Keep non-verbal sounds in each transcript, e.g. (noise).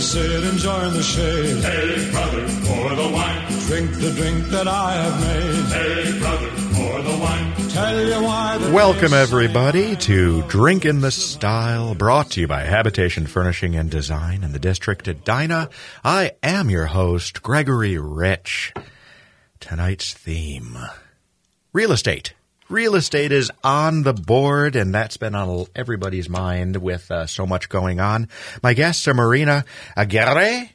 we sit and join the shade. Hey, brother, pour the wine. Drink the drink that I have made. Hey, brother, pour the wine. Tell you why. the Welcome, everybody, to Drink in the Style, brought to you by Habitation Furnishing and Design in the District at Edina. I am your host, Gregory Rich. Tonight's theme real estate. Real estate is on the board, and that's been on everybody's mind with uh, so much going on. My guests are Marina Aguirre.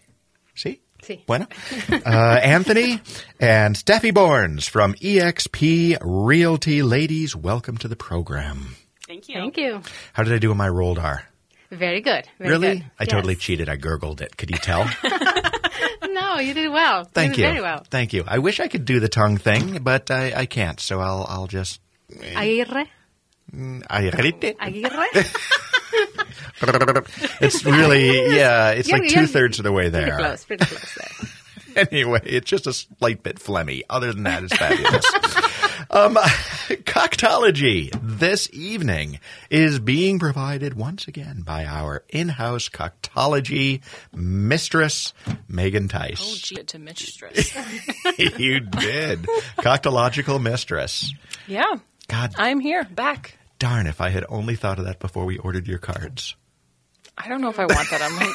See? Sí. Bueno. Uh, Anthony and Steffi Borns from EXP Realty. Ladies, welcome to the program. Thank you. Thank you. How did I do in my rolled R? Very good. Very really? good. I Yes. totally cheated. I gurgled it. Could you tell? (laughs) No, you did well. Thank you. you. Very well. Thank you. I wish I could do the tongue thing, but I, I can't. So I'll I'll just Aguirre. I Aguirre. (laughs) It's really yeah. It's You're- like you're two thirds of the way pretty there. close. Pretty close there. (laughs) anyway, it's just a slight bit phlegmy. Other than that, it's fabulous. (laughs) um, Coctology this evening is being provided once again by our in-house coctology mistress, Megan Tice. Oh, Tice. gee, to mistress. you did. Coctological mistress. yeah, God I'm here, back. darn, if I had only thought of that before we ordered your cards. I don't know if I want that on my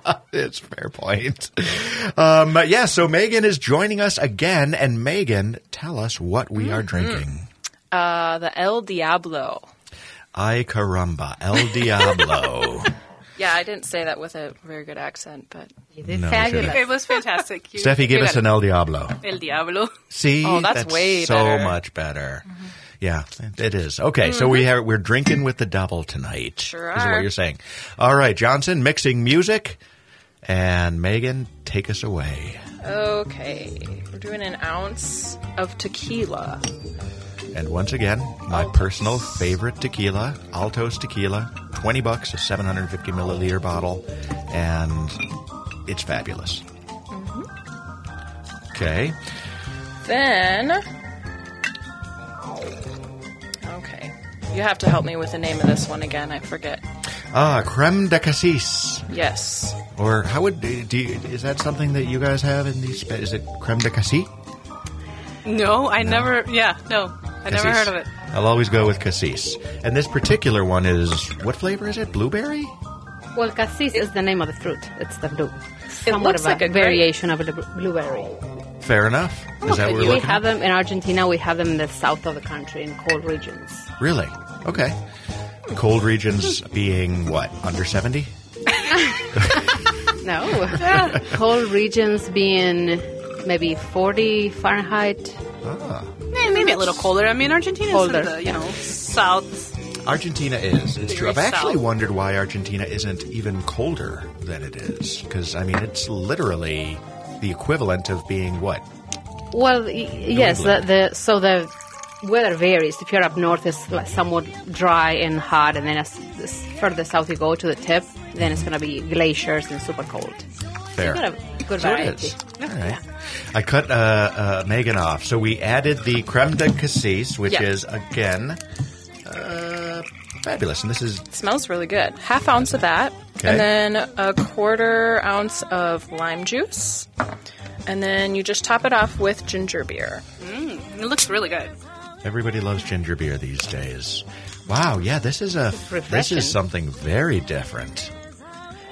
(laughs) cards. (laughs) It's a fair point. Um, yeah, so Megan is joining us again. And Megan, tell us what we are drinking. Uh, the El Diablo. Ay caramba, El Diablo. (laughs) Yeah, I didn't say that with a very good accent, but You did No, you fabulous. It was fantastic. You, Steffi, give us an El Diablo. El Diablo. See, Oh, that's way so better. much better. Mm-hmm. Yeah, it is. Okay, so we mm-hmm. have, we're drinking with the devil tonight. Sure Is what you're saying. All right, Johnson, mixing music. And Megan, take us away. okay. We're doing an ounce of tequila. And once again, my personal favorite tequila, Altos Tequila, 20 bucks, a 750 milliliter bottle, and it's fabulous. Okay. Then, okay. You have to help me with the name of this one again. I forget. Ah, creme de cassis. Yes. Or how would, do you, is that something that you guys have in these, is it creme de cassis? No, I never. Yeah, no, I never heard of it. I'll always go with cassis. And this particular one is, what flavor is it? Blueberry? Well, cassis is the name of the fruit. It's the blue. Somewhat looks of like a, a variation of the bl- blueberry. Fair enough. Is that what we're we have at? them in Argentina. We have them in the south of the country in cold regions. Really? Okay. Cold regions being what? Under 70? (laughs) No, (laughs) cold regions being maybe 40 Fahrenheit. Ah. Eh, maybe a little colder. I mean, Argentina's Colder, in the you know south. Argentina is. It's true. I've actually south. wondered why Argentina isn't even colder than it is. Because, I mean, it's literally the equivalent of being what? Well, y- yes. The, England. the so the weather varies. If you're up north, it's like somewhat dry and hot, and then as, as further south you go to the tip, then it's going to be glaciers and super cold. Fair. You've got a good So it variety. is. All right. I cut uh, uh, Megan off. So we added the creme de cassis, which Yeah. is, again, uh, fabulous. And this is smells really good. Half ounce of that, Okay. and then a quarter ounce of lime juice, and then you just top it off with ginger beer. It looks really good. Everybody loves ginger beer these days. Wow, yeah, this is a this refreshing. is something very different.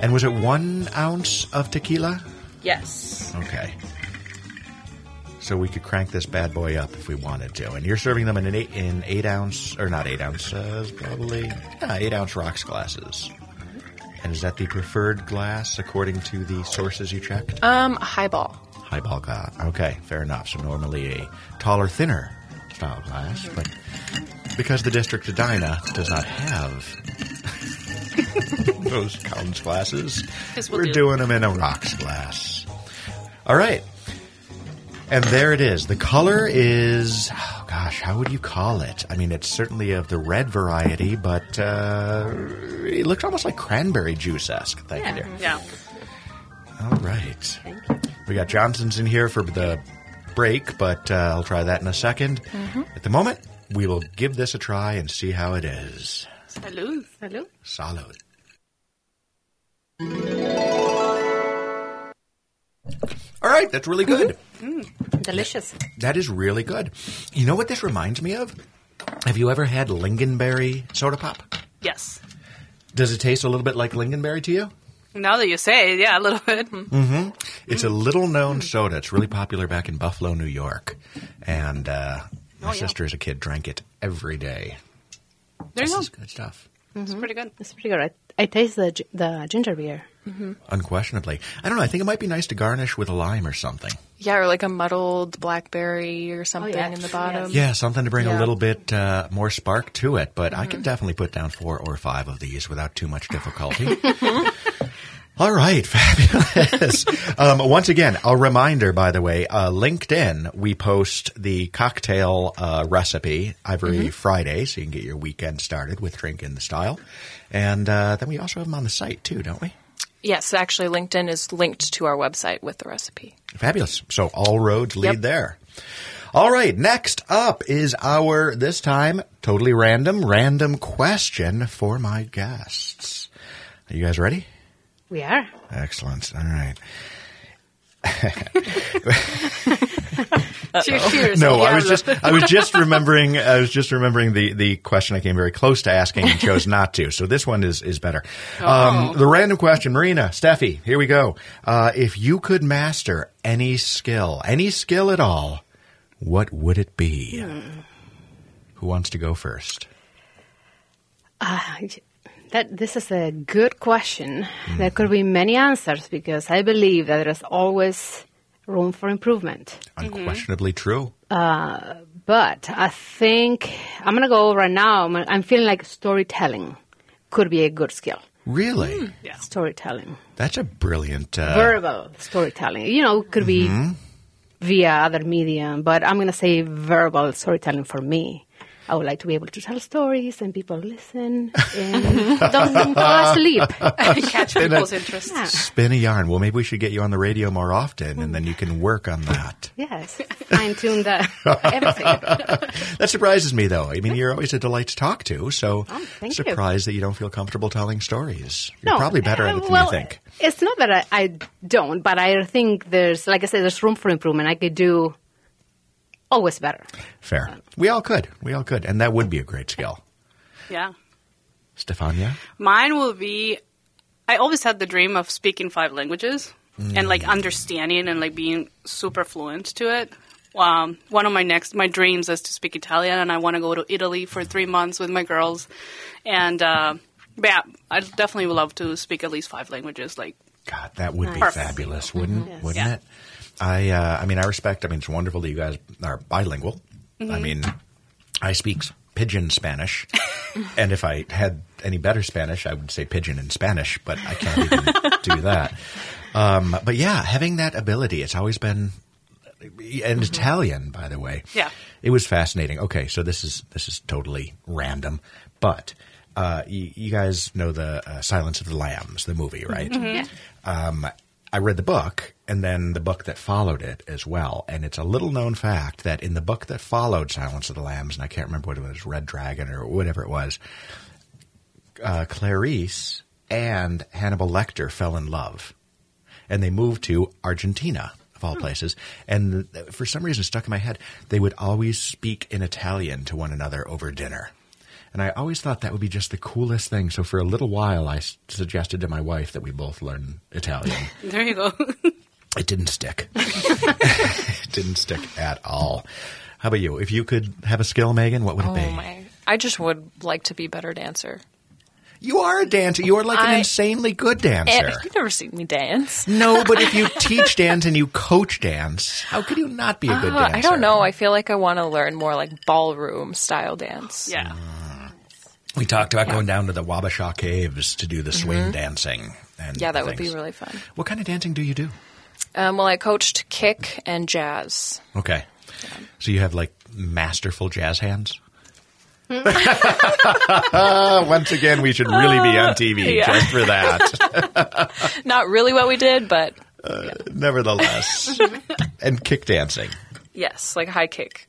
And was it one ounce of tequila? Yes. Okay. So we could crank this bad boy up if we wanted to. And you're serving them in an eight, in eight ounce or not eight ounce, uh, probably yeah, eight ounce rocks glasses. And is that the preferred glass according to the sources you checked? Um, highball. Highball glass. Okay, fair enough. So normally a taller, thinner style glass, but because the District of Edina does not have (laughs) those Collins glasses, we'll we're do- doing them in a rocks glass. All right. And there it is. The color is, oh gosh, how would you call it? I mean, it's certainly of the red variety, but uh, it looks almost like cranberry juice esque. Thank you, dear. Yeah. All right. We got Johnson's in here for the break, but uh, I'll try that in a 2nd At the moment, we will give this a try and see how it is. Salud. Hello. Salud. All right, that's really good. Mmm, Delicious. That is really good. You know what this reminds me of? Have you ever had lingonberry soda pop? Yes. Does it taste a little bit like lingonberry to you? Now that you say it, yeah, a little bit. (laughs) Mm-hmm. It's a little known soda. It's really popular back in Buffalo, New York. And uh, my Oh, yeah. sister, as a kid, drank it every day. There you This go. is good stuff. It's pretty good. It's pretty good. I, I taste the the ginger beer. Unquestionably. I don't know. I think it might be nice to garnish with a lime or something. Yeah, or like a muddled blackberry or something yes, in the bottom. yes. Yeah, something to bring a little bit uh, more spark to it. But I can definitely put down four or five of these without too much difficulty. (laughs) All right, (laughs) fabulous. um, once again, a reminder, by the way, uh, LinkedIn, we post the cocktail uh, recipe every Friday, so you can get your weekend started with Drink in the Style. And uh, then we also have them on the site, too, don't we? Yes, actually, LinkedIn is linked to our website with the recipe. Fabulous. So all roads lead Yep. there. All right, next up is our, this time, totally random, random question for my guests. Are you guys ready? We are. Excellent. All right. (laughs) Cheers, cheers. No, I was just I was just remembering I was just remembering the the question I came very close to asking and chose (laughs) not to. So this one is is better. Um, the random question, Marina, Steffi, here we go. Uh, if you could master any skill, any skill at all, what would it be? Who wants to go first? That this is a good question. There could be many answers because I believe that there is always room for improvement. Unquestionably true. Uh, but I think I'm gonna go right now. I'm, I'm feeling like storytelling could be a good skill. Really? Hmm. Yeah. Storytelling, That's a brilliant. Uh, verbal storytelling. You know, could be mm-hmm. via other medium, but I'm gonna say verbal storytelling for me. I would like to be able to tell stories and people listen and (laughs) don't fall asleep. (laughs) catch people's interest. Yeah. spin a yarn. Well, maybe we should get you on the radio more often, and then you can work on that. Yes, fine tune the (laughs) everything. That surprises me, though. I mean, you're always a delight to talk to, so Oh, thank you. surprised that you don't feel comfortable telling stories. You're No, probably better at it uh, than well, you think. It's not that I, I don't, but I think there's, like I said, there's room for improvement. I could do always better. Fair. We all could. We all could, and that would be a great skill. Yeah. Stefania? Mine will be I always had the dream of speaking five languages and like understanding and like being super fluent to it. Um, one of my next my dreams is to speak Italian, and I want to go to Italy for three months with my girls. And uh, yeah, I definitely would love to speak at least five languages. Like God, that would be fabulous, wouldn't wouldn't Yeah. it? I uh, I mean, I respect. I mean, it's wonderful that you guys are bilingual. Mm-hmm. I mean, I speak pidgin Spanish, (laughs) and if I had any better Spanish, I would say pigeon in Spanish, but I can't even (laughs) do that. Um, but yeah, having that ability, it's always been. And Italian, by the way. Mm-hmm. Yeah. It was fascinating. Okay, so this is this is totally random, but uh, you, you guys know the uh, Silence of the Lambs, the movie, right? Um, I read the book and then the book that followed it as well, and it's a little known fact that in the book that followed Silence of the Lambs, and I can't remember what it was, Red Dragon or whatever it was, uh, Clarice and Hannibal Lecter fell in love, and they moved to Argentina of all places. And for some reason, stuck in my head, they would always speak in Italian to one another over dinner. And I always thought that would be just the coolest thing. So for a little while, I suggested to my wife that we both learn Italian. (laughs) there you go. It didn't stick. (laughs) it didn't stick at all. How about you? If you could have a skill, Megan, what would it Oh be? my! I just would like to be a better dancer. You are a dancer. You are like an I- insanely good dancer. And you've never seen me dance. No, but if you (laughs) teach dance and you coach dance, how could you not be a good Uh, dancer? I don't know. I feel like I want to learn more like ballroom style dance. yeah. We talked about going down to the Wabasha Caves to do the swing dancing. And Mm-hmm. Yeah, that would be really fun. What kind of dancing do you do? Um, well, I coached kick and jazz. Okay. So you have like masterful jazz hands? (laughs) Once again, we should really be on TV Yeah. just for that. (laughs) Not really what we did, but Nevertheless. (laughs) and kick dancing. yes, like high kick.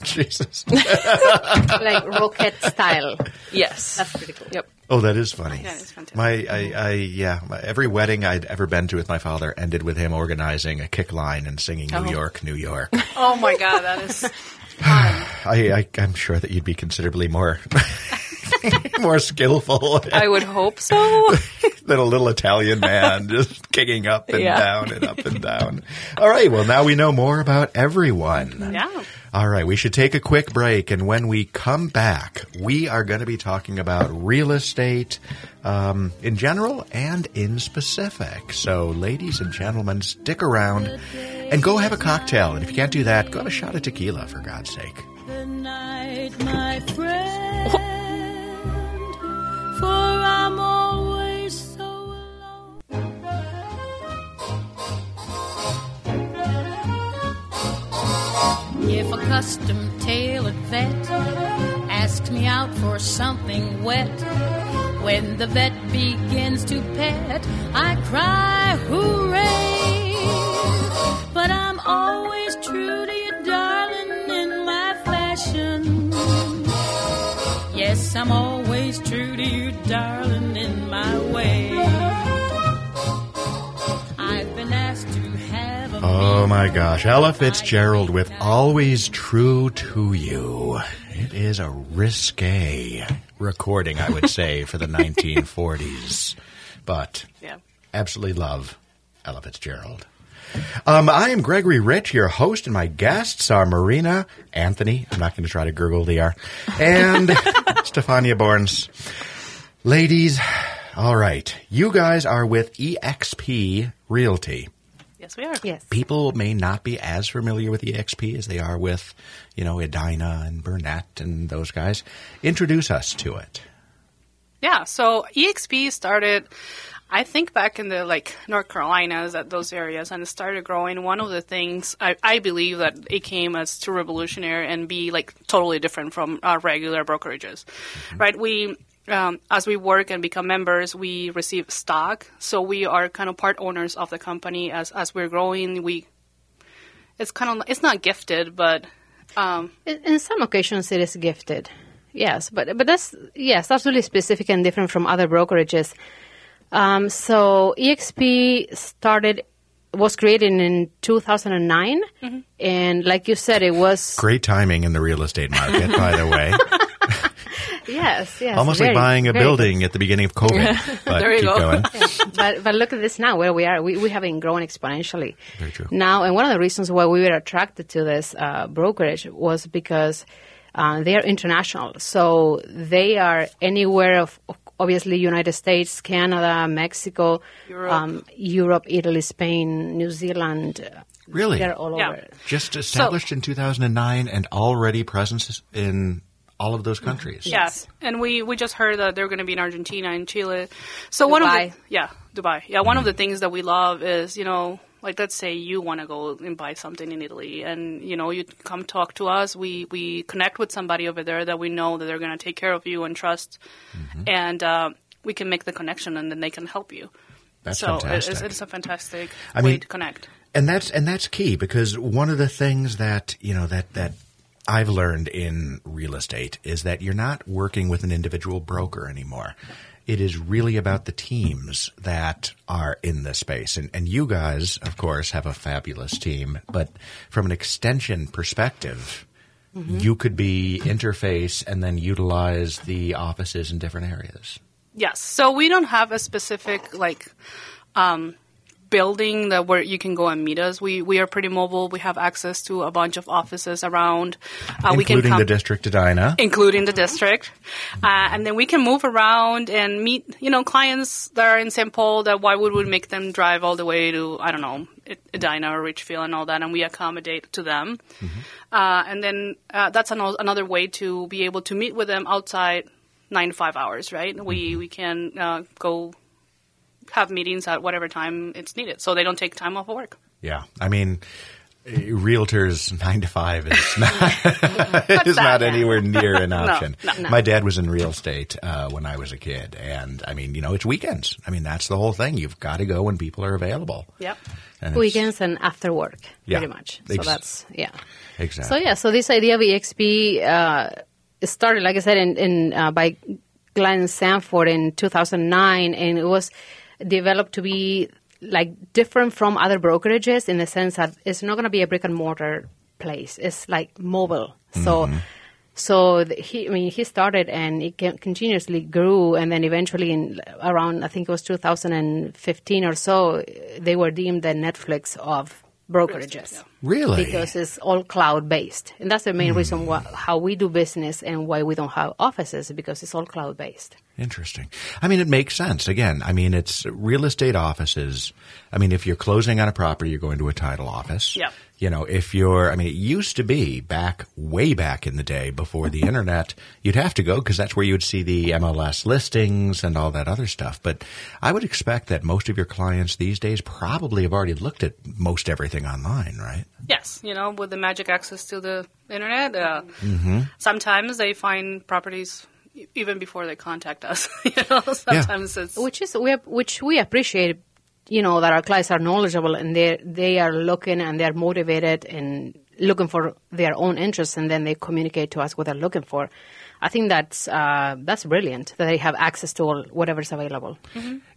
(laughs) Jesus. (laughs) like rocket style. Yes. That's pretty cool. Yep. Oh, that is funny. That is fantastic. My, I, I, yeah, my, every wedding I'd ever been to with my father ended with him organizing a kick line and singing New Oh. York, New York. (laughs) Oh my god, that is (sighs) I, I, I'm sure that you'd be considerably more, (laughs) more skillful I would hope so. (laughs) than a little Italian man just kicking up and Yeah. down and up and down. All right, well, now we know more about everyone. yeah. All right, we should take a quick break, and when we come back, we are going to be talking about real estate um, in general and in specific. So, ladies and gentlemen, stick around and go have a cocktail. And if you can't do that, go have a shot of tequila, for God's sake. the night, my friend. A custom tailored vet asks me out for something wet, when the vet begins to pet, I cry hooray. But I'm always true to you, darling, in my fashion. Yes, I'm always true to you, darling, in my way. My gosh, Ella Fitzgerald with Always True to You. It is a risque recording, I would say, for the (laughs) 1940s. But Yeah. absolutely love Ella Fitzgerald. Um, I am Gregory Rich, your host, and my guests are Marina, Anthony, I'm not going to try to gurgle the R, and (laughs) Stefania Borns. Ladies, all right, you guys are with EXP Realty Yes, we are. Yes. people may not be as familiar with EXP as they are with, you know, Edina and Burnet and those guys. Introduce us to it. Yeah, so EXP started, I think, back in the like North Carolinas, at those areas, and it started growing. One of the things I, I believe that it came as too revolutionary and be like totally different from our regular brokerages, mm-hmm. right? We um, as we work and become members, we receive stock, so we are kind of part owners of the company. As as we're growing, we it's kind of it's not gifted, but um, In, in some occasions, it is gifted. Yes, but but that's yes, that's really specific and different from other brokerages. Um, so EXP started was created in 2009, and like you said, it was Great timing in the real estate market, by the way. (laughs) yes, yes, Almost like buying a very building at the beginning of COVID. But (laughs) There you keep go. going. but but look at this now where we are. We we have been growing exponentially. Very true. Now, and one of the reasons why we were attracted to this uh, brokerage was because uh, they are international. So they are anywhere of obviously United States, Canada, Mexico, Europe. um, Europe, Italy, Spain, New Zealand. uh, Really? They're all Yeah. over. Just established in 2009 and already presence in all of those countries. Yes, and we, we just heard that they're going to be in Argentina and Chile. So one of the yeah Dubai yeah one of the things that we love is you know like let's say you want to go and buy something in Italy and you know you come talk to us we we connect with somebody over there that we know that they're going to take care of you and trust and uh, we can make the connection and then they can help you. That's so fantastic. It's, it's a fantastic I way mean- to connect. and that's and that's key because one of the things that you know that that I've learned in real estate is that you're not working with an individual broker anymore. It is really about the teams that are in this space. And, and you guys, of course, have a fabulous team. But from an extension perspective, you could be interface and then utilize the offices in different areas. Yes. So we don't have a specific like um, building that where you can go and meet us. We we are pretty mobile. We have access to a bunch of offices around. Uh, we can including come, the district Edina. including the district, uh, and then we can move around and meet you know clients that are in St. Paul. That why would we make them drive all the way to I don't know Edina or Richfield and all that, and we accommodate to them. Uh, and then uh, that's ano- another way to be able to meet with them outside nine to five hours, right? We we can uh, go have meetings at whatever time it's needed, so they don't take time off of work. Yeah, I mean, realtors nine to five is (laughs) (laughs) not is not anywhere near an (laughs) option. no, My dad was in real estate uh, when I was a kid, and I mean, you know, it's weekends. I mean, that's the whole thing. You've got to go when people are available. Yep. And Weekends and after work, Yeah. pretty much. So Ex- that's yeah. exactly. So yeah, so this idea of EXP uh, started, like I said, in, in uh, by Glenn Sanford in 2009, and it was developed to be like different from other brokerages in the sense that it's not going to be a brick and mortar place. It's like mobile. So, mm-hmm. so the, he, I mean, he started and it ca- continuously grew, and then eventually, in around I think it was 2015 or so, they were deemed the Netflix of brokerages. Really? because it's all cloud based, and that's the main reason mm. why, how we do business and why we don't have offices because it's all cloud based. Interesting. I mean, it makes sense. Again, I mean, it's real estate offices. I mean, if you're closing on a property, you're going to a title office. Yep. You know, if you're, I mean, it used to be back, way back in the day before the (laughs) internet, you'd have to go because that's where you would see the MLS listings and all that other stuff. But I would expect that most of your clients these days probably have already looked at most everything online, right? Yes, you know, with the magic access to the internet, uh, Mm-hmm. sometimes they find properties even before they contact us. (laughs) you know, (laughs) sometimes it's which is we which we appreciate you know that our clients are knowledgeable and they they are looking and they're motivated and looking for their own interests and then they communicate to us what they're looking for i think that's uh, that's brilliant that they have access to all whatever's available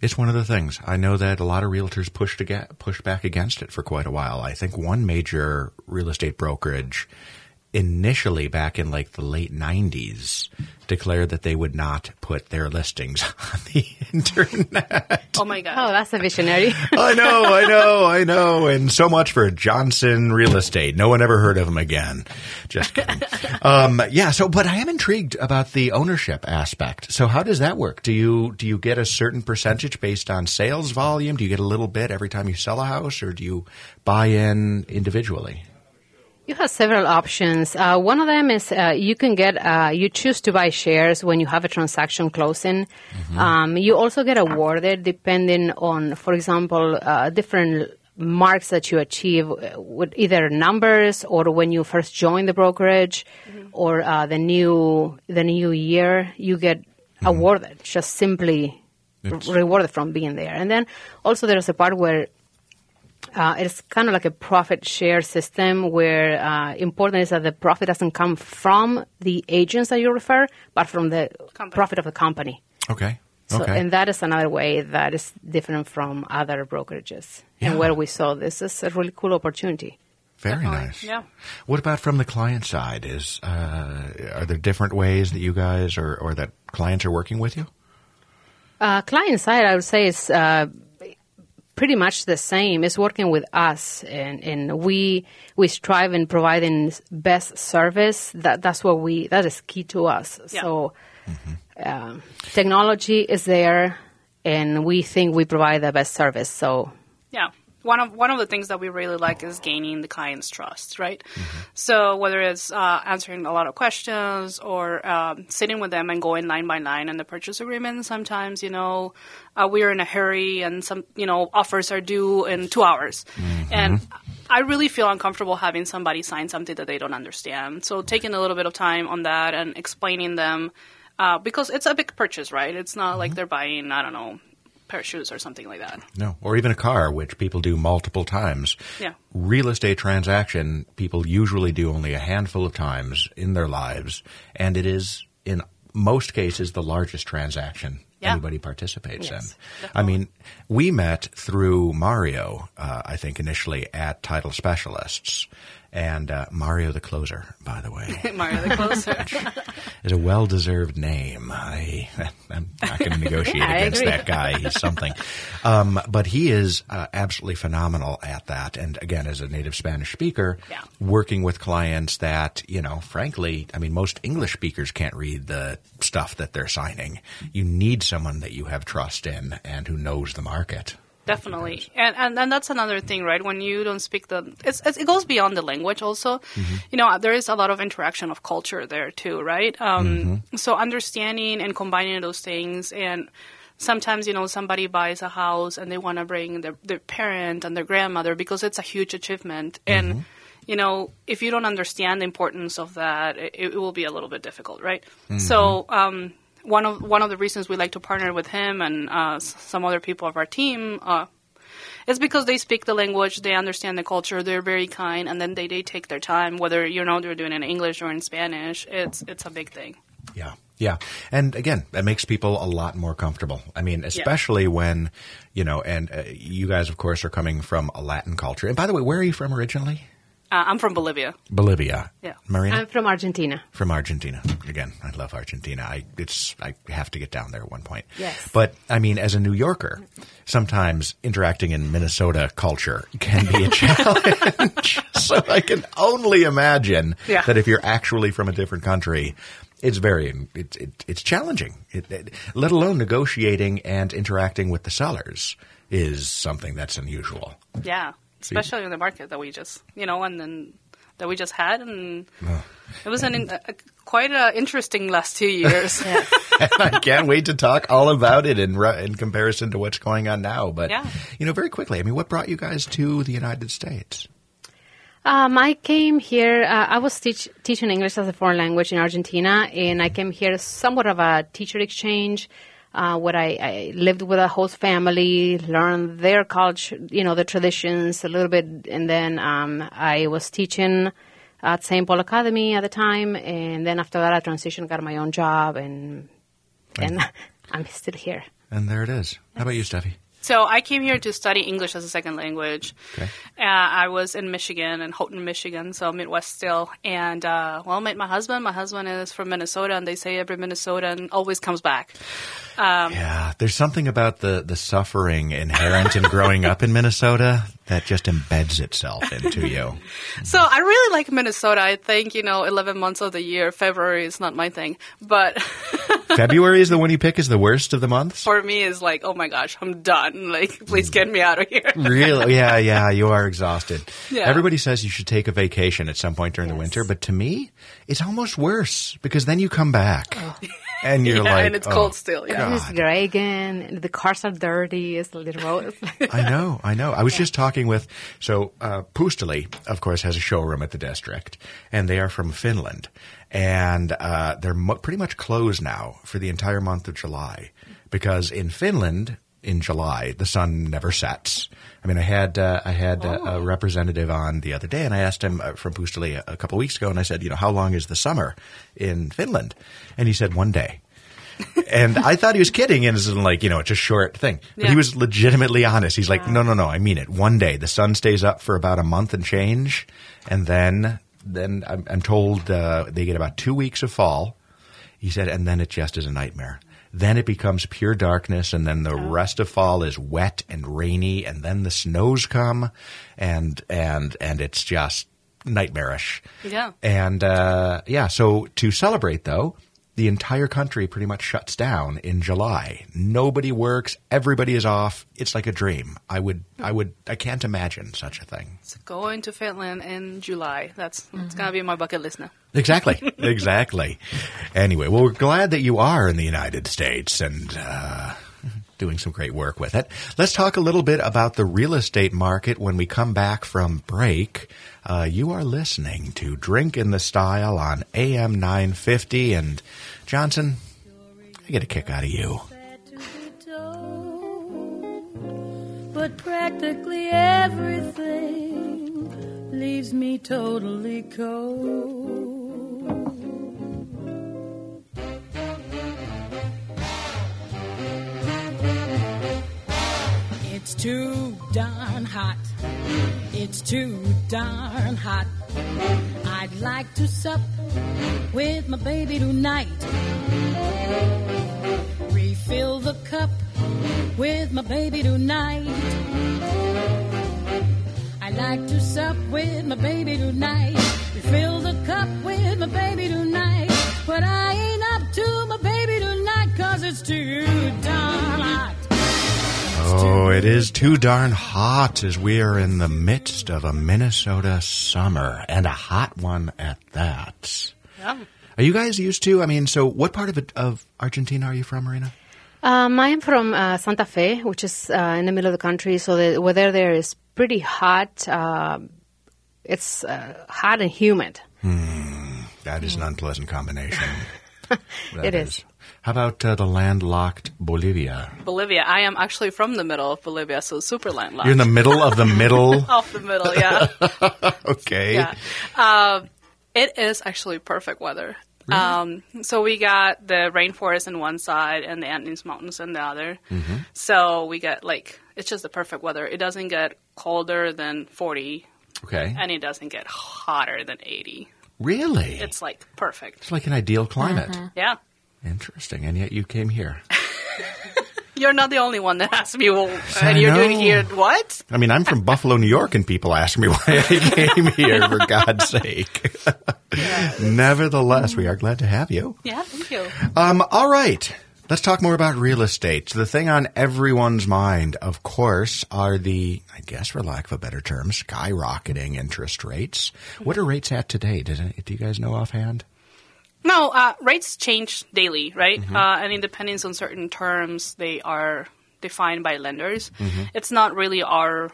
It's one of the things. I know that a lot of realtors pushed aga pushed back against it for quite a while. I think one major real estate brokerage initially back in like the late 90s declared that they would not put their listings (laughs) on the internet. oh my god. oh that's a visionary (laughs) I know, I know, I know. And so much for Johnson Real Estate. No one ever heard of them again. Just kidding. (laughs) um, yeah. So, but I am intrigued about the ownership aspect. So, how does that work? Do you do you get a certain percentage based on sales volume? Do you get a little bit every time you sell a house, or do you buy in individually? You have several options. Uh, one of them is uh, you can get, uh, you choose to buy shares when you have a transaction closing. Um, you also get awarded depending on, for example, uh, different marks that you achieve uh, with either numbers or when you first join the brokerage or uh, the new the new year you get awarded just simply re- rewarded from being there. And then also there's a part where uh, it's kind of like a profit share system where uh, important is that the profit doesn't come from the agents that you refer, but from the Company. profit of the company. Okay. So, Okay. And that is another way that is different from other brokerages. Yeah. And where we saw this is a really cool opportunity. Very Definitely, nice. yeah. What about from the client side? Is uh, are there different ways that you guys or, or that clients are working with you? Uh, client side, I would say, is uh, pretty much the same. It's working with us, and, and we we strive in providing best service. That that's what we that is key to us. Yeah. So, um, technology is there, and we think we provide the best service. So, Yeah. One of one of the things that we really like is gaining the client's trust, right? So whether it's uh, answering a lot of questions or um, sitting with them and going line by line in the purchase agreement, sometimes you know uh, we're in a hurry and some you know offers are due in two hours, and I really feel uncomfortable having somebody sign something that they don't understand. So taking a little bit of time on that and explaining them uh, because it's a big purchase, right? It's not like they're buying I don't know pair of shoes or something like that. No, or even a car, which people do multiple times. Yeah. Real estate transaction, people usually do only a handful of times in their lives, and it is in most cases the largest transaction Yeah. anybody participates Yes, in. I mean, we met through Mario, uh, I think initially at Title Specialists, and uh, Mario the Closer, by the way. (laughs) Mario the Closer. (laughs) is a well-deserved name. I, I'm not going to negotiate (laughs) against agree. that guy. He's something. Um, but he is uh, absolutely phenomenal at that. And again, as a native Spanish speaker, Yeah. working with clients that, you know, frankly, I mean, most English speakers can't read the stuff that they're signing. You need someone that you have trust in and who knows the market. Definitely, and, and and that's another thing, right? When you don't speak the, it's, it's, it goes beyond the language. Also, mm-hmm. you know, uh, there is a lot of interaction of culture there too, right? Um, mm-hmm. So understanding and combining those things, and sometimes you know somebody buys a house and they want to bring their their parent and their grandmother because it's a huge achievement, and mm-hmm. you know, if you don't understand the importance of that, it, it will be a little bit difficult, right? So. Um, one of one of the reasons we like to partner with him and uh, some other people of our team uh, is because they speak the language, they understand the culture, they're very kind, and then they, they take their time. Whether you know they're doing it in English or in Spanish, it's it's a big thing. Yeah. Yeah. And again, that makes people a lot more comfortable. I mean, especially when, you know, and uh, you guys, of course, are coming from a Latin culture. And by the way, where are you from originally? Uh, I'm from Bolivia. Bolivia. Yeah. Marina? I'm from Argentina. from Argentina. Again, I love Argentina. I it's I have to get down there at one point. Yes. But I mean, as a New Yorker, sometimes interacting in Minnesota culture can be a (laughs) challenge. (laughs) so I can only imagine Yeah. that if you're actually from a different country, it's very it's it, it's challenging. It, it, let alone negotiating and interacting with the sellers is something that's unusual. Yeah, especially in the market that we just, you know, and then that we just had, and it was an a, a- quite an interesting last two years. (laughs) (laughs) I can't wait to talk all about it in in comparison to what's going on now. But Yeah. you know, very quickly, I mean, what brought you guys to the United States? Um, I came here. Uh, I was teach, teaching English as a foreign language in Argentina, and I came here somewhat of a teacher exchange, uh, where I, I lived with a host family, learned their culture, you know, the traditions a little bit, and then um, I was teaching at St. Paul Academy at the time, and then after that, I transitioned, got my own job, and and (laughs) I'm still here. And there it is. How about you, Steffi? So I came here to study English as a second language. Okay. Uh, I was in Michigan, in Houghton, Michigan, so Midwest still. And uh, well, met my husband. My husband is from Minnesota, and they say every Minnesotan always comes back. Yeah, there's something about the the suffering inherent in growing up in Minnesota that just embeds itself into you. (laughs) So I really like Minnesota. I think you know, eleven months of the year. February is not my thing, but (laughs) February is the one you pick is the worst of the months. for me, is like, oh my gosh, I'm done. Like, please get me out of here. (laughs) Really? Yeah, yeah, you are exhausted. Yeah. Everybody says you should take a vacation at some point during the winter, but to me, it's almost worse because then you come back oh. And you're. Yeah, like, and it's oh, cold still, yeah. It's gray again. The cars are dirty. It's a little. I know, I know. I was just talking with so uh, Puustelli, of course, has a showroom at the district, and they are from Finland, and uh, they're mo- pretty much closed now for the entire month of July because in Finland. In July, the sun never sets. I mean, I had uh, I had uh, a representative on the other day, and I asked him uh, from Puustelli a, a couple weeks ago, and I said, you know, how long is the summer in Finland? And he said one day. (laughs) and I thought he was kidding, and it's like you know, it's a short thing. But he was legitimately honest. He's like, no, no, no, I mean it. One day, the sun stays up for about a month and change, and then then I'm, I'm told uh, they get about two weeks of fall. He said, and then it just is a nightmare. Then it becomes pure darkness, and then the rest of fall is wet and rainy, and then the snows come, and and and it's just nightmarish. Yeah. And uh, yeah, so to celebrate though, the entire country pretty much shuts down in July. Nobody works. Everybody is off. It's like a dream. I would, I would, I can't imagine such a thing. So going to Finland in July. That's that's gonna be my bucket list now. Exactly. (laughs) exactly. Anyway, well, we're glad that you are in the United States and uh, doing some great work with it. Let's talk a little bit about the real estate market when we come back from break. Uh, you are listening to Drink in the Style on AM 950. And Johnson, I get a kick out of you. but practically everything leaves me totally cold. It's too darn hot. It's too darn hot. I'd like to sup with my baby tonight. Refill the cup with my baby tonight. I'd like to sup with my baby tonight. Refill the cup with my baby tonight. But I ain't up to my baby tonight cause it's too darn hot. Oh, it is too darn hot as we are in the midst of a Minnesota summer and a hot one at that. Yeah. Are you guys used to? I mean, so what part of it, of Argentina are you from, Marina? Um, I am from uh, Santa Fe, which is uh, in the middle of the country. So the weather there is pretty hot. Uh, it's uh, hot and humid. That is an unpleasant combination. (laughs) It is. How about uh, the landlocked Bolivia? Bolivia. I am actually from the middle of Bolivia, so super landlocked. You're in the middle of the middle. (laughs) off the middle, yeah. (laughs) Okay. yeah. Uh, it is actually perfect weather. Um, so we got the rainforest on one side and the Andes Mountains on the other. So we get like it's just the perfect weather. It doesn't get colder than 40 Okay. and it doesn't get hotter than 80. Really? It's like perfect. It's like an ideal climate. Yeah. Interesting. And yet you came here. (laughs) You're not the only one that asked me, well, (laughs) and you're doing here what? I mean, I'm from (laughs) Buffalo, New York, and people ask me why I came here, for God's sake. Nevertheless, we are glad to have you. Yeah, thank you. Um, all right. Let's talk more about real estate. The thing on everyone's mind, of course, are the, I guess for lack of a better term, skyrocketing interest rates. What are rates at today? Does do you guys know offhand? No, uh, rates change daily, right? Uh, and it depends on certain terms, they are defined by lenders. It's not really our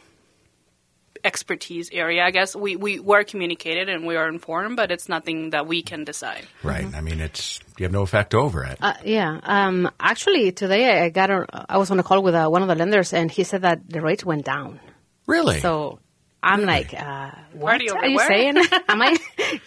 expertise area, I guess. We, we were communicated and we are informed, but it's nothing that we can decide. Right. I mean, it's, you have no effect over it. Uh, yeah. Um, actually, today I got a, I was on a call with uh, one of the lenders, and he said that the rates went down. really? So I'm like, uh, what are you where? saying? (laughs) Am I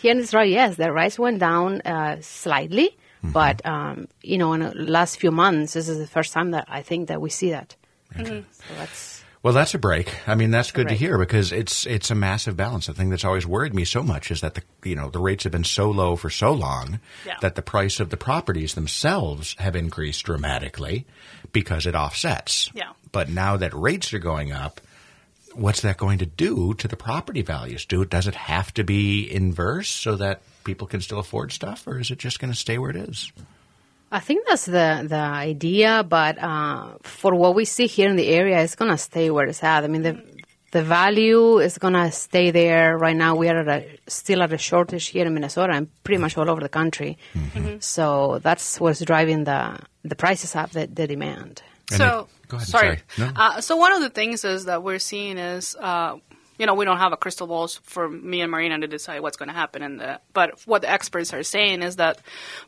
hearing this right? Yes, the rates went down uh, slightly, Mm-hmm. but um, you know, in the last few months, this is the first time that I think that we see that. So that's Well, that's a break. I mean, that's good to hear because it's it's a massive balance. The thing that's always worried me so much is that the you know the rates have been so low for so long Yeah. that the price of the properties themselves have increased dramatically because it offsets. Yeah. But now that rates are going up, what's that going to do to the property values? Do does it have to be inverse so that people can still afford stuff, or is it just going to stay where it is? I think that's the the idea, but uh, for what we see here in the area, it's gonna stay where it's at. I mean, the the value is gonna stay there. Right now, we are at a, still at a shortage here in Minnesota and pretty much all over the country. So that's what's driving the the prices up, the, the demand. And so, it- go ahead, sorry. sorry. No. Uh, so one of the things is that we're seeing is, uh, you know, we don't have a crystal ball for me and Marina to decide what's going to happen in the. But what the experts are saying is that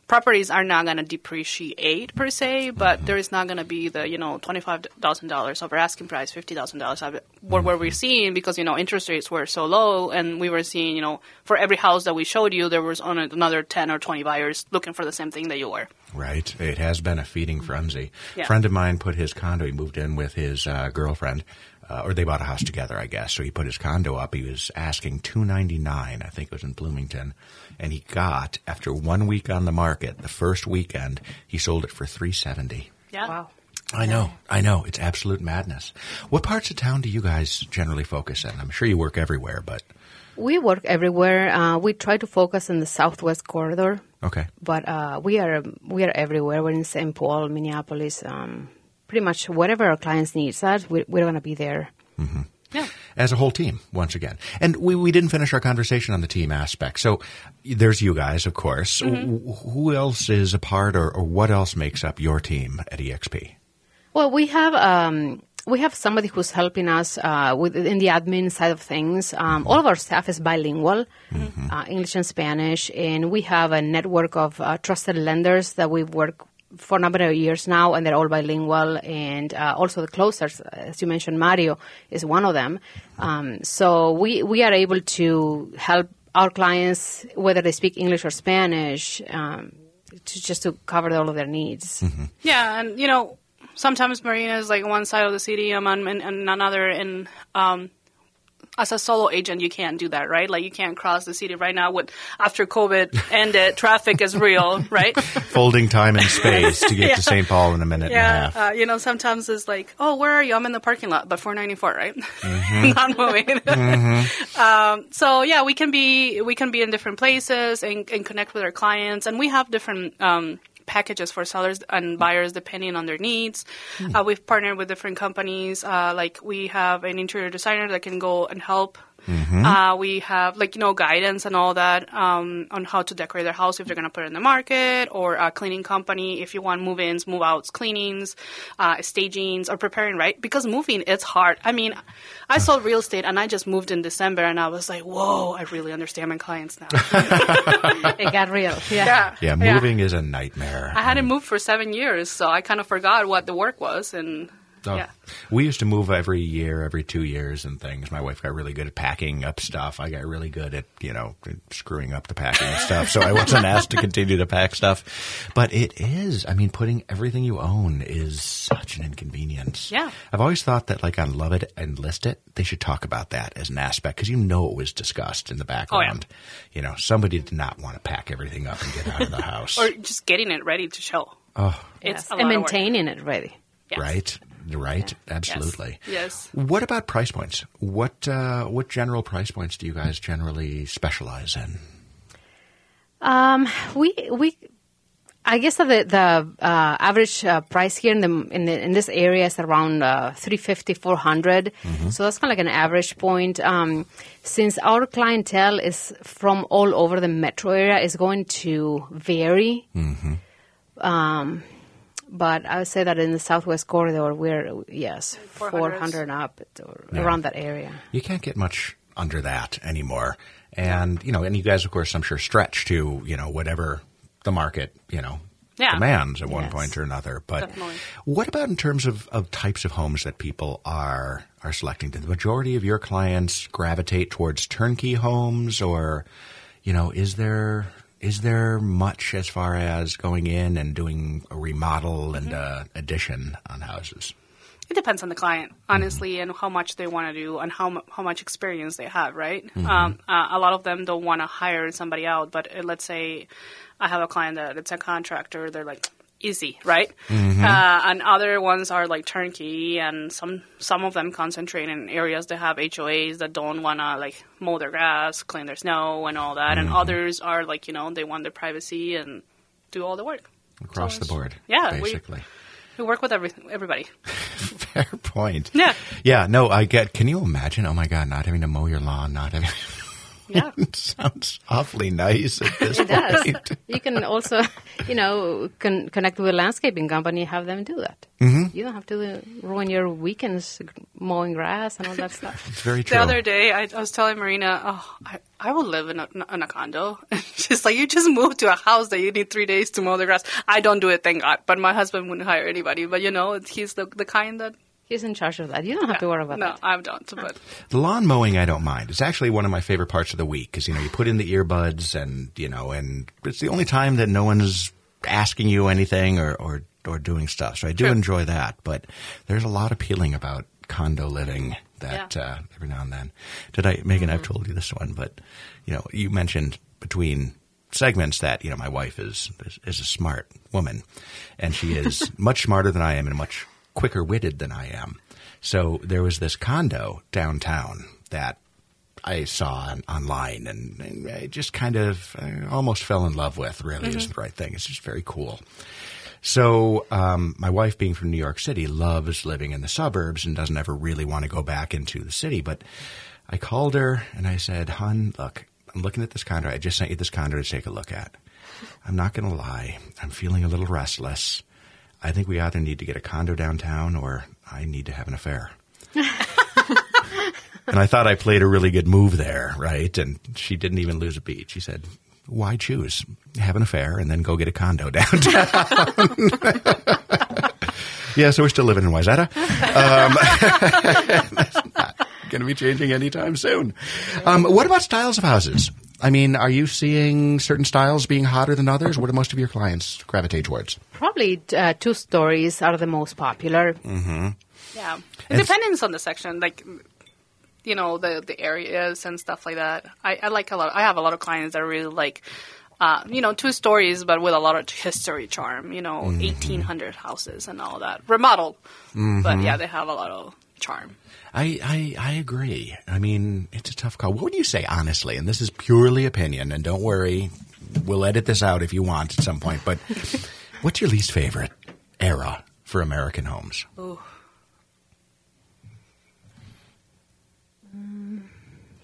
properties are not going to depreciate per se, but Mm-hmm. there is not going to be the you know twenty five thousand dollars over asking price, fifty thousand dollars. What were we seeing because you know interest rates were so low, and we were seeing you know for every house that we showed you, there was on another ten or twenty buyers looking for the same thing that you were. Right. It has been a feeding frenzy. Yeah. A friend of mine put his condo, he moved in with his uh, girlfriend, uh, or they bought a house together, I guess. So he put his condo up. He was asking two ninety nine, I think it was in Bloomington. And he got, after one week on the market, the first weekend, he sold it for three seventy. Yeah. Wow. I know, I know. It's absolute madness. What parts of town do you guys generally focus in? I'm sure you work everywhere, but We work everywhere. Uh, we try to focus in the southwest corridor, okay. but uh, we are we are everywhere. We're in St. Paul, Minneapolis, um, pretty much whatever our clients needs us, we, we're going to be there. Yeah. as a whole team once again. And we, we didn't finish our conversation on the team aspect. So there's you guys, of course. Wh- Who else is a part or, or what else makes up your team at EXP? Well, we have um, we have somebody who's helping us uh, with in the admin side of things. Um, all of our staff is bilingual, uh, English and Spanish, and we have a network of uh, trusted lenders that we work for a number of years now, and they're all bilingual. And uh, also the closers, as you mentioned, Mario is one of them. Um, so we we are able to help our clients whether they speak English or Spanish. Um, to, just to cover all of their needs. Yeah, and you know, sometimes Marina is like one side of the city, I'm on and, and another. And um, as a solo agent, you can't do that, right? Like you can't cross the city right now. With after COVID (laughs) ended, traffic is real, right? (laughs) Folding time and space to get to (laughs) St. Paul in a minute and a Yeah, half. uh, you know, sometimes it's like, oh, where are you? I'm in the parking lot, but 494, right? Mm-hmm. Not moving. um, so yeah, we can be we can be in different places and, and connect with our clients, and we have different. Um, packages for sellers and buyers depending on their needs. Uh, we've partnered with different companies uh, like we have an interior designer that can go and help uh, we have like you know guidance and all that um, on how to decorate their house if they're going to put it in the market, or a cleaning company if you want move-ins, move-outs, cleanings, uh, stagings, or preparing. Right, because moving it's hard. I mean, I sold real estate and I just moved in December, and I was like, whoa, I really understand my clients now. (laughs) it got real. Yeah. yeah, Yeah, moving is a nightmare. I hadn't moved for seven years, so I kind of forgot what the work was, and Oh. Yeah. We used to move every year, every two years and things. My wife got really good at packing up stuff. I got really good at, you know, screwing up the packing and stuff. So I wasn't (laughs) asked to continue to pack stuff. But it is, I mean, putting everything you own is such an inconvenience. Yeah. I've always thought that, like, on Love It and List It, they should talk about that as an aspect because you know it was discussed in the oh, background. You know, somebody did not want to pack everything up and get out of the (laughs) house. Or just getting it ready to show. oh, It's Yes. a and lot of work. maintaining it ready. Yes. right? Right? Absolutely. Yes. What about price points? What uh, what general price points do you guys generally specialize in? Um, we we, I guess that the the uh, average uh, price here in the in the, in this area is around uh, 350 400 So that's kind of like an average point. Um, since our clientele is from all over the metro area, is going to vary. Um, but I would say that in the Southwest corridor, we're yes 400 up or Yeah. around that area. You can't get much under that anymore. And you know, and you guys, of course, I'm sure stretch to you know whatever the market you know Yeah. demands at one Yes. point or another. But Definitely. what about in terms of, of types of homes that people are are selecting? Do the majority of your clients gravitate towards turnkey homes, or you know, is there is there much as far as going in and doing a remodel and uh, addition on houses? It depends on the client, honestly, and how much they want to do and how how much experience they have. Right? Um, uh, a lot of them don't want to hire somebody out, but uh, let's say I have a client that it's a contractor. They're like easy, right? Uh, and other ones are like turnkey, and some some of them concentrate in areas that have HOAs that don't want to like mow their grass, clean their snow, and all that. And others are like you know they want their privacy and do all the work. Across the board, Yeah, we- basically. We work with every, everybody. (laughs) Fair point. Yeah. Yeah, no, I get. Can you imagine? Oh my God, not having to mow your lawn, not having. Yeah. (laughs) it sounds awfully nice at this (laughs) It does. (laughs) you can also, you know, con- connect with a landscaping company, have them do that. Mm-hmm. You don't have to ruin your weekends mowing grass and all that stuff. It's very true. The other day, I, I was telling Marina, oh, I, I would live in a, in a condo. She's like, you just moved to a house that you need three days to mow the grass. I don't do it, thank God. But my husband wouldn't hire anybody. But, you know, he's the, the kind that... He's in charge of that. You don't have to worry about no, that. No, I don't. But The lawn mowing, I don't mind. It's actually one of my favorite parts of the week because you know you put in the earbuds and you know, and it's the only time that no one's asking you anything or or, or doing stuff. So I do True. enjoy that. But there's a lot appealing about condo living that Yeah. uh, every now and then. Did I, Megan? I've told you this one, but you know, you mentioned between segments that you know my wife is is, is a smart woman, and she is (laughs) much smarter than I am and much quicker witted than I am. So there was this condo downtown that I saw on, online, and, and I just kind of uh, almost fell in love with. Really, isn't the right thing. It's just very cool. So, um, my wife, being from New York City, loves living in the suburbs and doesn't ever really want to go back into the city. But I called her and I said, "Hun, look, I'm looking at this condo. I just sent you this condo to take a look at. I'm not going to lie. I'm feeling a little restless. I think we either need to get a condo downtown or I need to have an affair." (laughs) and I thought I played a really good move there, right? And she didn't even lose a beat. She said, "Why choose? Have an affair and then go get a condo (laughs) downtown." (laughs) yeah, so we're still living in Wayzata. Um, that's not going to be changing anytime soon. Um, what about styles of houses? I mean, are you seeing certain styles being hotter than others? What do most of your clients gravitate towards? Probably uh, two stories are the most popular. yeah, And- it depends on the section. Like, you know, the, the areas and stuff like that. I, I like a lot. I have a lot of clients that really like... Uh, you know, two stories, but with a lot of history charm. You know, eighteen hundred houses and all that remodeled, but yeah, they have a lot of charm. I, I, I agree. I mean, it's a tough call. What would you say, honestly? And this is purely opinion, and don't worry, we'll edit this out if you want at some point. But (laughs) what's your least favorite era for American homes?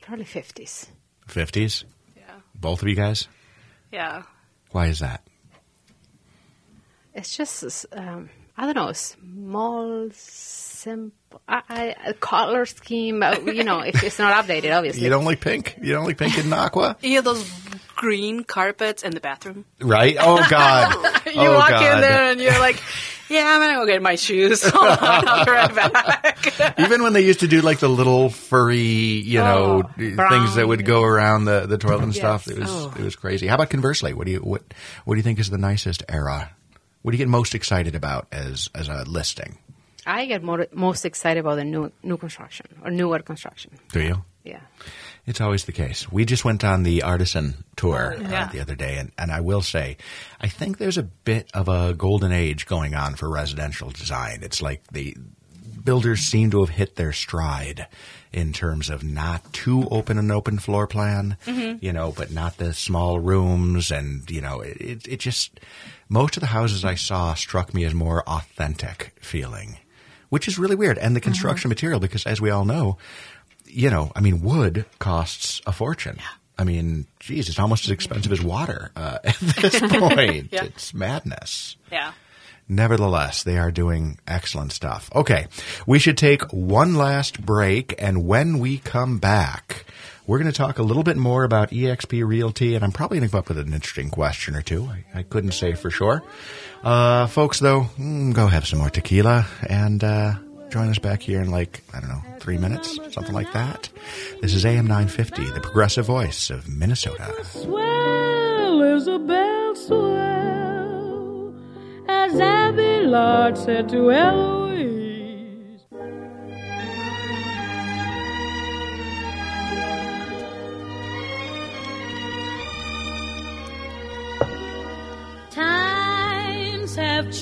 Probably 50s. 50s? Yeah, Both of you guys? yeah. Why is that? It's just, um, I don't know, small, simple, I, I, a color scheme, uh, you know, if it's not updated, obviously. You don't like pink? You don't like pink and aqua? (laughs) You have those green carpets in the bathroom. Right? Oh, God. (laughs) You oh, walk God. in there and you're like, Yeah, I'm gonna go get my shoes. (laughs) I'll be right back. Even when they used to do like the little furry, you know, Oh, things that would go around the, the toilet and Yes. stuff, it was Oh. it was crazy. How about conversely? What do you what what do you think is the nicest era? What do you get most excited about as as a listing? I get more, most excited about the new new construction or newer construction. Do you? Yeah. It's always the case. We just went on the artisan tour uh, Yeah. the other day, and, and I will say, I think there's a bit of a golden age going on for residential design. It's like the builders seem to have hit their stride in terms of not too open an open floor plan, you know, but not the small rooms, and you know, it, it just most of the houses I saw struck me as more authentic feeling, which is really weird. And the construction material, because as we all know, you know, I mean, wood costs a fortune. I mean, geez, it's almost as expensive as water uh, (laughs) at this (laughs) point. Yeah. It's madness. Yeah. Nevertheless, they are doing excellent stuff. Okay, we should take one last break, and when we come back, we're going to talk a little bit more about EXP Realty, and I'm probably going to come up with an interesting question or two. I, I couldn't say for sure. Uh, folks, though, mm, go have some more tequila and uh, join us back here in like, I don't know, three minutes, something like that. This is AM 950, the progressive voice of Minnesota. Swell, Isabel, swell, as Abby Lord said to Eloise.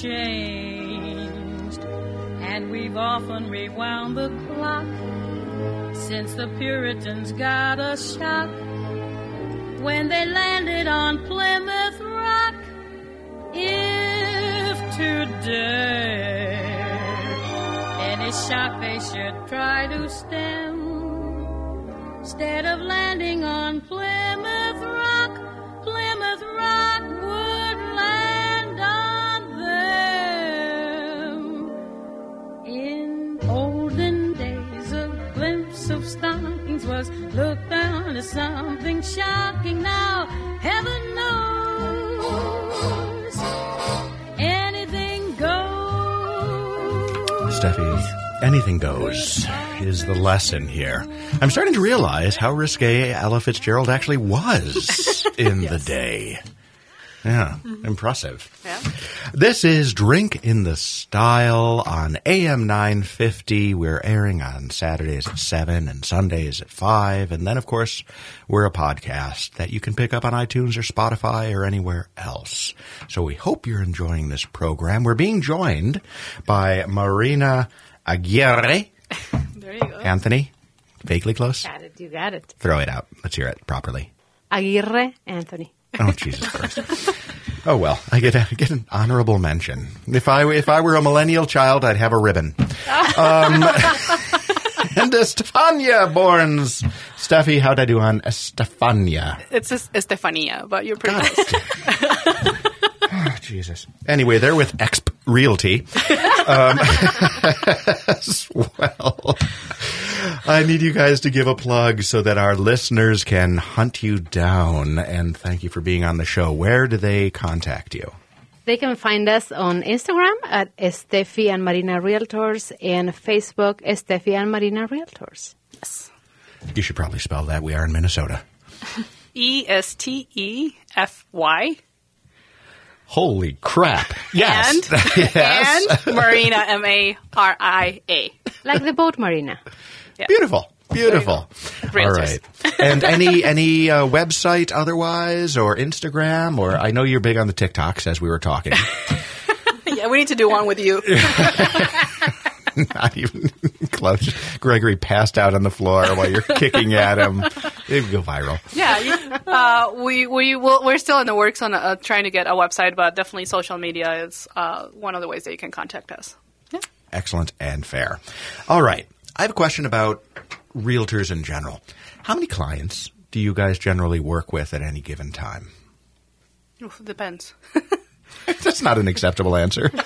Changed, and we've often rewound the clock since the Puritans got a shock when they landed on Plymouth Rock. If today any shock they should try to stem, instead of landing on Plymouth as something shocking. Now, heaven knows anything goes. Steffi, anything goes is the lesson here. I'm starting to realize how risque Ella Fitzgerald actually was (laughs) in the day. Yeah, mm-hmm. impressive. Yeah. This is Drink in the Style on AM 950. We're airing on Saturdays at 7 and Sundays at 5. And then, of course, we're a podcast that you can pick up on iTunes or Spotify or anywhere else. So we hope you're enjoying this program. We're being joined by Marina Aguirre. (laughs) There you go. Anthony, vaguely close. Got it. You got it. Throw it out. Let's hear it properly. Aguirre Anthony. Oh Jesus Christ! oh well, I get a, get an honorable mention. If I if I were a millennial child, I'd have a ribbon. Um, (laughs) and Estefania Borns. Steffi, how'd I do on Estefania? It's Es- Estefania, but you're pretty (laughs) Jesus. Anyway, they're with Exp Realty. (laughs) Um, (laughs) as well. I need you guys to give a plug so that our listeners can hunt you down. And thank you for being on the show. Where do they contact you? They can find us on Instagram at Steffi and Marina Realtors and Facebook Steffi and Marina Realtors. Yes. You should probably spell that. We are in Minnesota. (laughs) E S T E F Y. Holy crap. Yes. And, (laughs) yes. and Marina, M A R I A. Like the boat Marina. Beautiful. Beautiful. All right. And any any uh, website otherwise or Instagram or I know you're big on the TikToks as we were talking. (laughs) Yeah, we need to do one with you. (laughs) (laughs) Not even close. Gregory passed out on the floor while you're kicking at him. It would go viral. Yeah, uh, we we will, we're still in the works on uh, trying to get a website, but definitely social media is uh, one of the ways that you can contact us. Yeah. Excellent and fair. All right. I have a question about realtors in general. How many clients do you guys generally work with at any given time? Oof, depends. (laughs) That's not an acceptable answer. (laughs)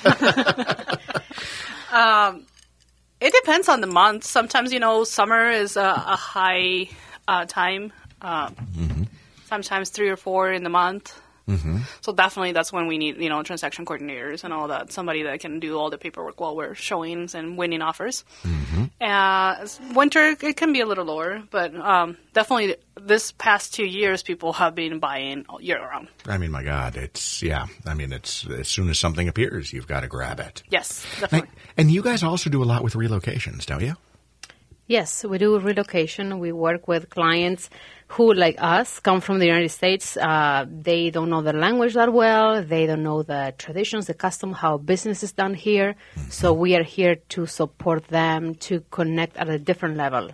It depends on the month. Sometimes, you know, summer is a, a high uh, time. Um, Sometimes three or four in the month. Mm-hmm. So definitely, that's when we need you know transaction coordinators and all that. Somebody that can do all the paperwork while we're showings and winning offers. Mm-hmm. Uh, winter it can be a little lower, but um, definitely this past two years, people have been buying year round. I mean, my God, it's yeah. I mean, it's as soon as something appears, you've got to grab it. Yes, And, definitely. and you guys also do a lot with relocations, don't you? Yes, we do relocation. We work with clients who, like us, come from the United States. Uh, they don't know the language that well. They don't know the traditions, the custom, how business is done here. So we are here to support them to connect at a different level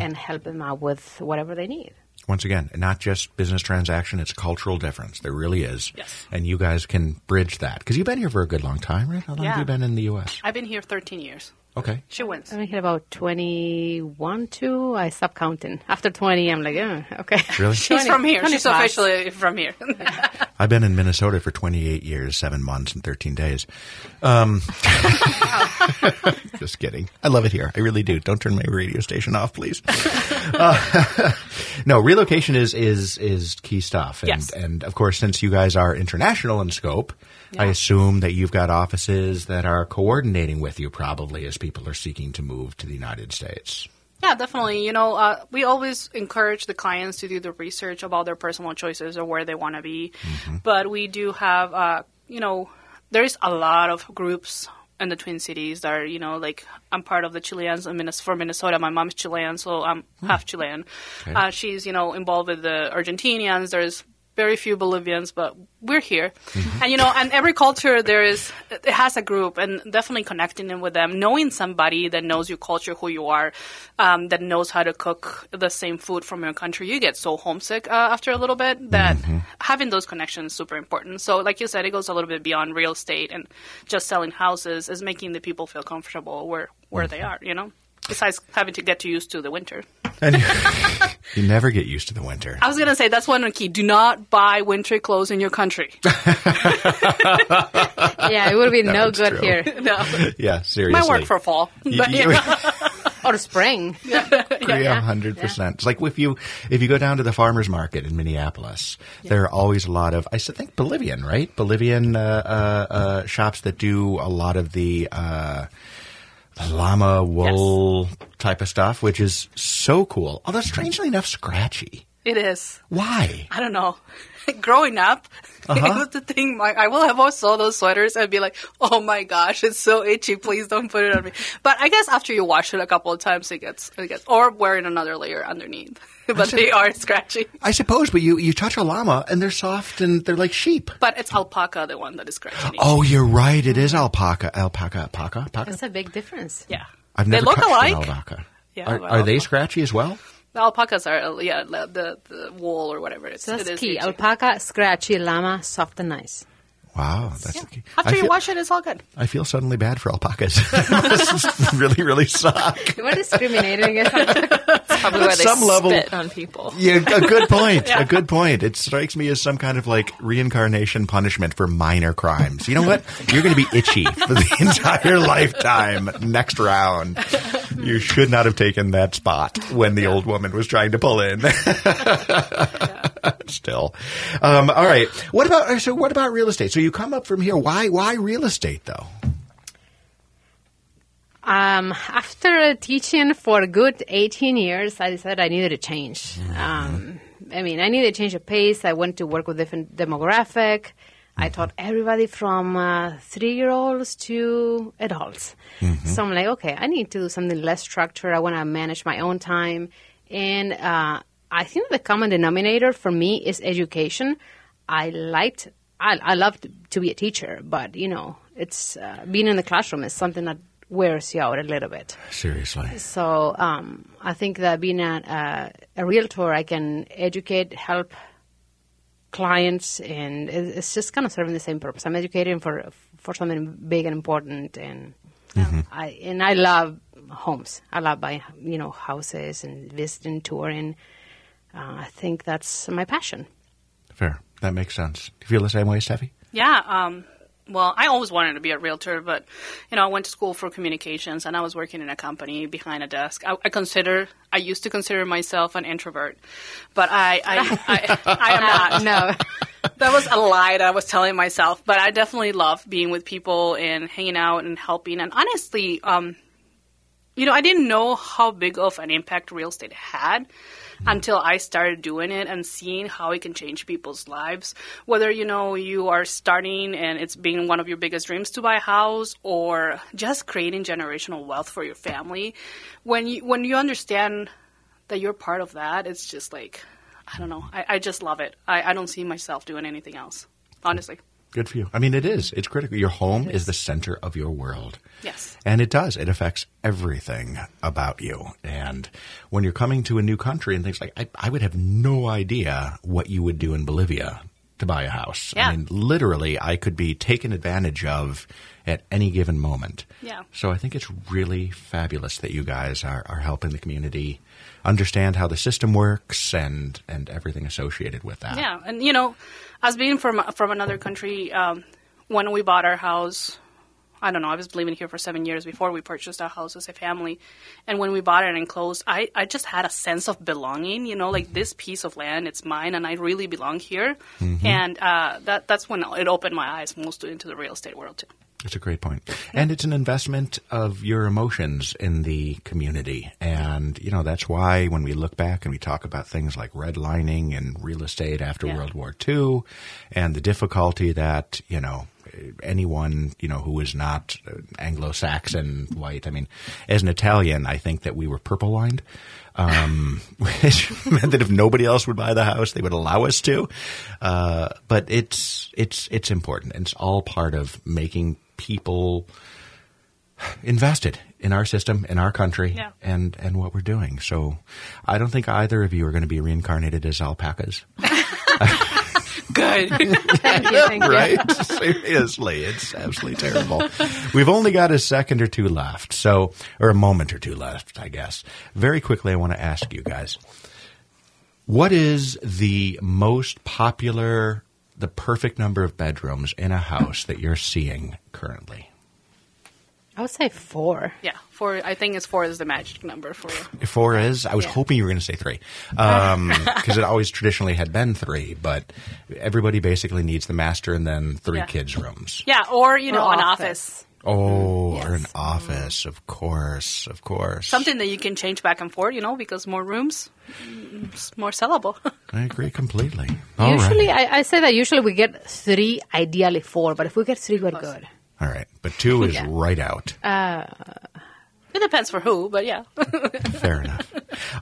and help them out with whatever they need. Once again, not just business transaction; it's cultural difference. There really is. Yes. And you guys can bridge that because you've been here for a good long time, right? How long have you been in the U.S.? I've been here 13 years. Okay. She wins. I've been about 21, 2. I stopped counting. After 20, I'm like, oh, okay. Really? (laughs) She's from here. She's 20 plus. officially from here. (laughs) I've been in Minnesota for 28 years, seven months, and 13 days. Um, (laughs) just kidding. I love it here. I really do. Don't turn my radio station off, please. (laughs) Uh, (laughs) no, relocation is is is key stuff, and Yes. and of course, since you guys are international in scope, I assume that you've got offices that are coordinating with you, probably as people are seeking to move to the United States. Yeah, definitely. You know, uh, we always encourage the clients to do the research about their personal choices or where they want to be. But we do have, uh, you know, there's a lot of groups in the Twin Cities that are, you know, like I'm part of the Chileans in for Minnesota. My mom's Chilean, so I'm half Chilean. Uh, she's, you know, involved with the Argentinians. There's very few Bolivians, but we're here. And you know, and every culture there is it has a group, and definitely connecting in with them, knowing somebody that knows your culture, who you are, um, that knows how to cook the same food from your country. You get so homesick uh, after a little bit that having those connections is super important. So, like you said, it goes a little bit beyond real estate and just selling houses. Is making the people feel comfortable where where they are. You know. Besides having to get used to the winter. And you, (laughs) you never get used to the winter. I was gonna say that's one key. Do not buy winter clothes in your country. (laughs) yeah, it would be no good true. here. no, Yeah, seriously. might work for fall, You- but you- you. (laughs) Or spring. Yeah, hundred percent. It's like if you if you go down to the farmers market in Minneapolis, there are always a lot of I think Bolivian, right? Bolivian uh, uh, uh, shops that do a lot of the uh, llama wool type of stuff, which is so cool. Although strangely enough, scratchy. it is. Why? I don't know. (laughs) Growing up, (laughs) Uh-huh. it was the thing. My, I will have all saw those sweaters and be like, "Oh my gosh, it's so itchy! Please don't put it on me." But I guess after you wash it a couple of times, it gets it gets or wearing another layer underneath. (laughs) (laughs) but they are scratchy. I suppose, but you you touch a llama and they're soft and they're like sheep. But it's alpaca, the one that is scratchy. Oh, you're right. It is alpaca. Alpaca. Alpaca. Alpaca. That's a big difference. yeah. I've they never look touched alike. an alpaca. Yeah, are, well, are they scratchy as well? The alpacas are yeah the the, the wool or whatever. It's, So that's it is key. itchy. Alpaca, scratchy, llama, soft and nice. Wow, that's the key. After I you feel, wash it, it's all good. I feel suddenly bad for alpacas. It (laughs) must (laughs) really, really suck. You are discriminating against alpaca. Probably At where they some level- on people. Yeah, a good point. (laughs) A good point. It strikes me as some kind of like reincarnation punishment for minor crimes. You know what? You're going to be itchy for the entire lifetime. Next round, you should not have taken that spot when the old woman was trying to pull in. (laughs) Still, um, all right. What about so? What about real estate? So you come up from here. Why? Why real estate though? Um, after teaching for a good 18 years, I decided I needed a change. Um, I mean, I needed a change of pace. I went to work with different demographic. I taught everybody from uh, three-year-olds to adults. So I'm like, okay, I need to do something less structured. I want to manage my own time, and uh, I think the common denominator for me is education. I liked, I, I loved to be a teacher, but you know, it's uh, being in the classroom is something that wears you out a little bit. Seriously. So um, I think that being a, a, a realtor, I can educate, help clients, and it's just kind of serving the same purpose. I'm educating for for something big and important, and I and I love homes. I love buying, you know, houses and visiting, touring. Uh, I think that's my passion. Fair. That makes sense. Do you feel the same way, Steffi? Yeah, um, well, I always wanted to be a realtor, but you know, I went to school for communications, and I was working in a company behind a desk. I, I consider, I used to consider myself an introvert, but I, I, (laughs) I, I am not. No. that was a lie that I was telling myself. But I definitely love being with people and hanging out and helping. And honestly, um, you know, I didn't know how big of an impact real estate had until I started doing it and seeing how it can change people's lives. Whether, you know, you are starting and it's being one of your biggest dreams to buy a house or just creating generational wealth for your family. When you, when you understand that you're part of that, it's just like, I don't know. I, I just love it. I, I don't see myself doing anything else, honestly. Good for you. I mean, it is. It's critical. Your home is the center of your world. Yes. And it does. It affects everything about you. And when you're coming to a new country and things like, I, I would have no idea what you would do in Bolivia to buy a house. Yeah. I mean, literally, I could be taken advantage of at any given moment. Yeah. So I think it's really fabulous that you guys are, are helping the community understand how the system works and, and everything associated with that. Yeah, and you know, as being from from another country, um, when we bought our house, I don't know, I was living here for seven years before we purchased our house as a family, and when we bought it and closed, I I just had a sense of belonging. You know, like this piece of land, it's mine, and I really belong here, and uh, that that's when it opened my eyes most into the real estate world too. It's a great point. And it's an investment of your emotions in the community. And, you know, that's why when we look back and we talk about things like redlining and real estate after Yeah. World War II and the difficulty that, you know, anyone, you know, who is not Anglo-Saxon white, I mean, as an Italian, I think that we were purple lined. Um, (laughs) which meant that if nobody else would buy the house, they would allow us to. Uh, but it's, it's, it's important. And it's all part of making people invested in our system, in our country, Yeah. and, and what we're doing. So I don't think either of you are going to be reincarnated as alpacas. (laughs) (laughs) Good. (laughs) Thank you. Thank you. right? (laughs) Seriously, it's absolutely terrible. We've only got a second or two left, so or a moment or two left, I guess. Very quickly, I want to ask you guys: What is the most popular, the perfect number of bedrooms in a house that you're seeing currently? I would say four. yeah, four. I think it's four is the magic number for. you. Four is. I was Yeah. hoping you were going to say three, um, (laughs) because it always traditionally had been three. But everybody basically needs the master and then three Yeah. kids' rooms. Yeah, or you know, Or an office. office. Oh, or an office, of course, of course. Something that you can change back and forth, you know, because more rooms, more sellable. (laughs) I agree completely. All right. usually, I, I say that usually we get three, ideally four, but if we get three, we're good. All right. But two is (laughs) Yeah. right out. Uh, it depends for who, but yeah. (laughs) Fair enough.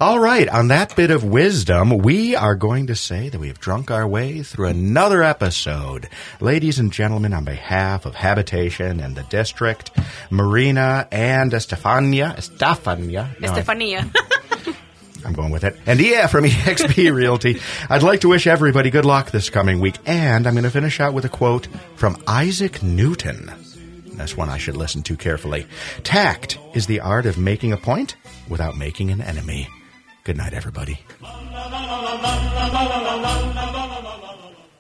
All right. On that bit of wisdom, we are going to say that we have drunk our way through another episode. Ladies and gentlemen, on behalf of Habitation and the District, Marina and Estefania, Estefania, no, Estefania. (laughs) I'm going with it. And yeah, from EXP Realty, I'd like to wish everybody good luck this coming week. And I'm going to finish out with a quote from Isaac Newton. That's one I should listen to carefully. Tact is the art of making a point without making an enemy. Good night, everybody.